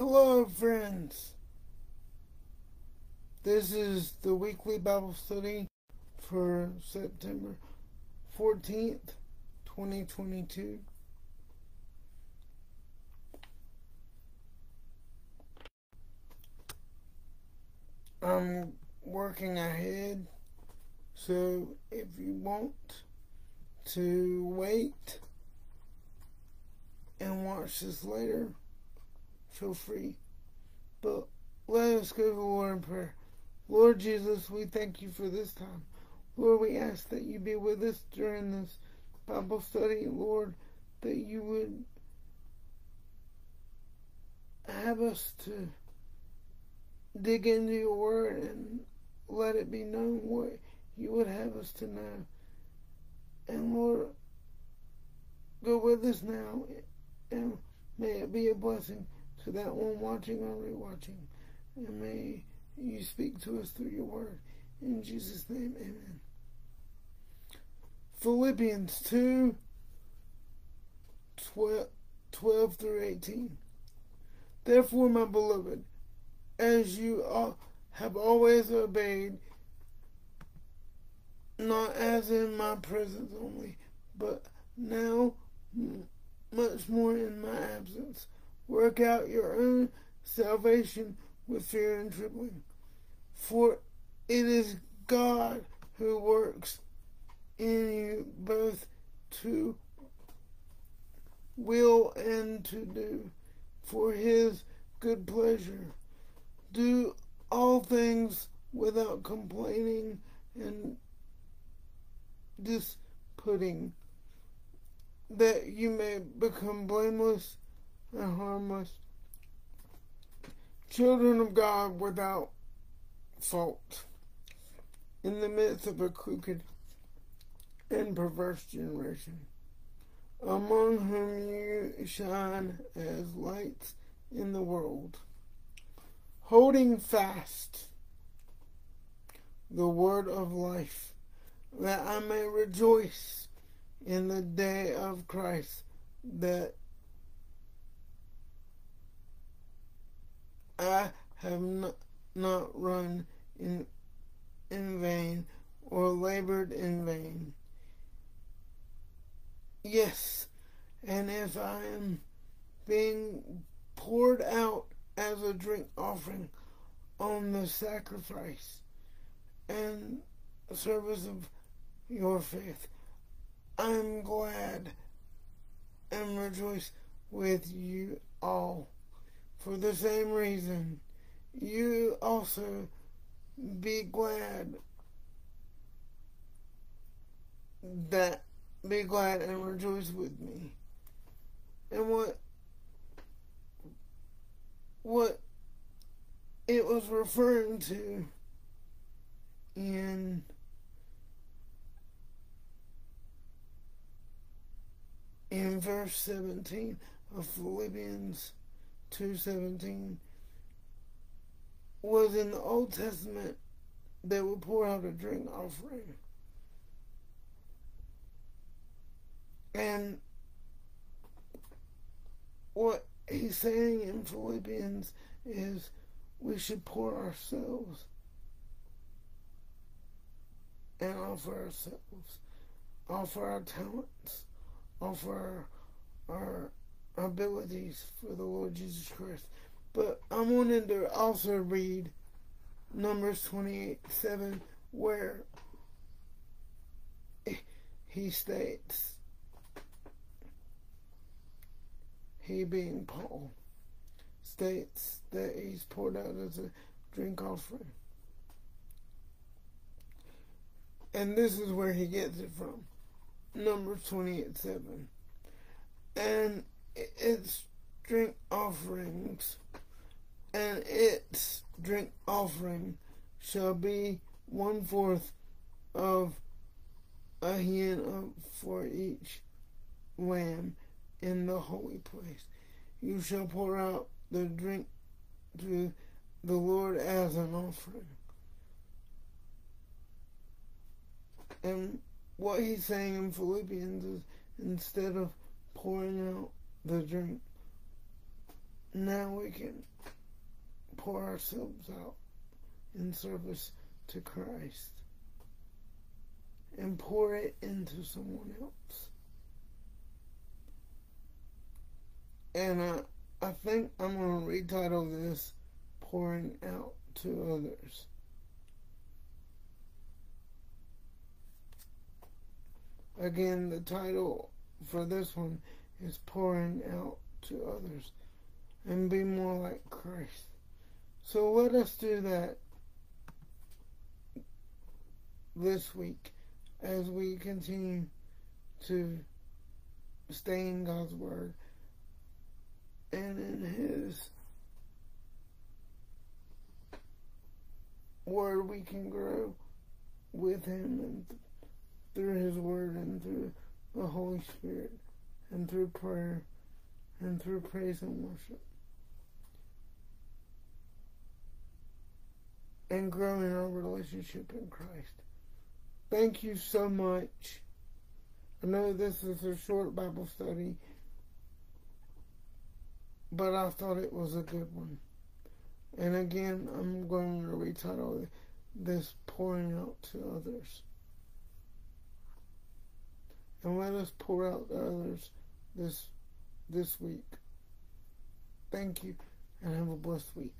Hello, friends. This is the weekly Bible study for September 14th, 2022. I'm working ahead, so if you want to wait and watch this later, feel free. But let us go to Lord in prayer. Lord Jesus, we thank you for this time. Lord, we ask that you be with us during this Bible study, Lord, that you would have us to dig into your word and let it be known what you would have us to know. And Lord, go with us now and may it be a blessing to that one watching or rewatching. And may you speak to us through your word. In Jesus' name, amen. Philippians 2 12, 12 through 18. Therefore, my beloved, as you have always obeyed, not as in my presence only, but now much more in my absence. Work out your own salvation with fear and trembling. For it is God who works in you both to will and to do for his good pleasure. Do all things without complaining and disputing, that you may become blameless and harmless, children of God without fault, in the midst of a crooked and perverse generation, among whom you shine as lights in the world, holding fast the word of life, that I may rejoice in the day of Christ, that I have not, not run in, in vain or labored in vain. Yes, and if I am being poured out as a drink offering on the sacrifice and service of your faith, I'm glad and rejoice with you all. For the same reason, you also be glad that be glad and rejoice with me. And what what it was referring to in in verse 17 of Philippians 2.17 was in the Old Testament they would pour out a drink offering. And what he's saying in Philippians is we should pour ourselves and offer ourselves, offer our talents, offer our, our abilities for the Lord Jesus Christ. But I wanted to also read Numbers 28 7, where he states, he being Paul, states that he's poured out as a drink offering. And this is where he gets it from. Numbers 28 7. And its drink offerings, and its drink offering shall be one fourth of a hin for each lamb in the holy place. You shall pour out the drink to the Lord as an offering. And what he's saying in Philippians is instead of pouring out the drink, now we can pour ourselves out in service to Christ and pour it into someone else. And I, I think I'm going to retitle this Pouring Out to Others. Again, the title for this one is Pouring Out to Others and be more like Christ. So let us do that this week as we continue to stay in God's Word and in His Word we can grow with Him and th- through His Word and through the Holy Spirit and through prayer and through praise and worship. And growing our relationship in Christ. Thank you so much. I know this is a short Bible study, but I thought it was a good one. And again, I'm going to retitle this Pouring Out to Others. And let us pour out to others this this week. Thank you and have a blessed week.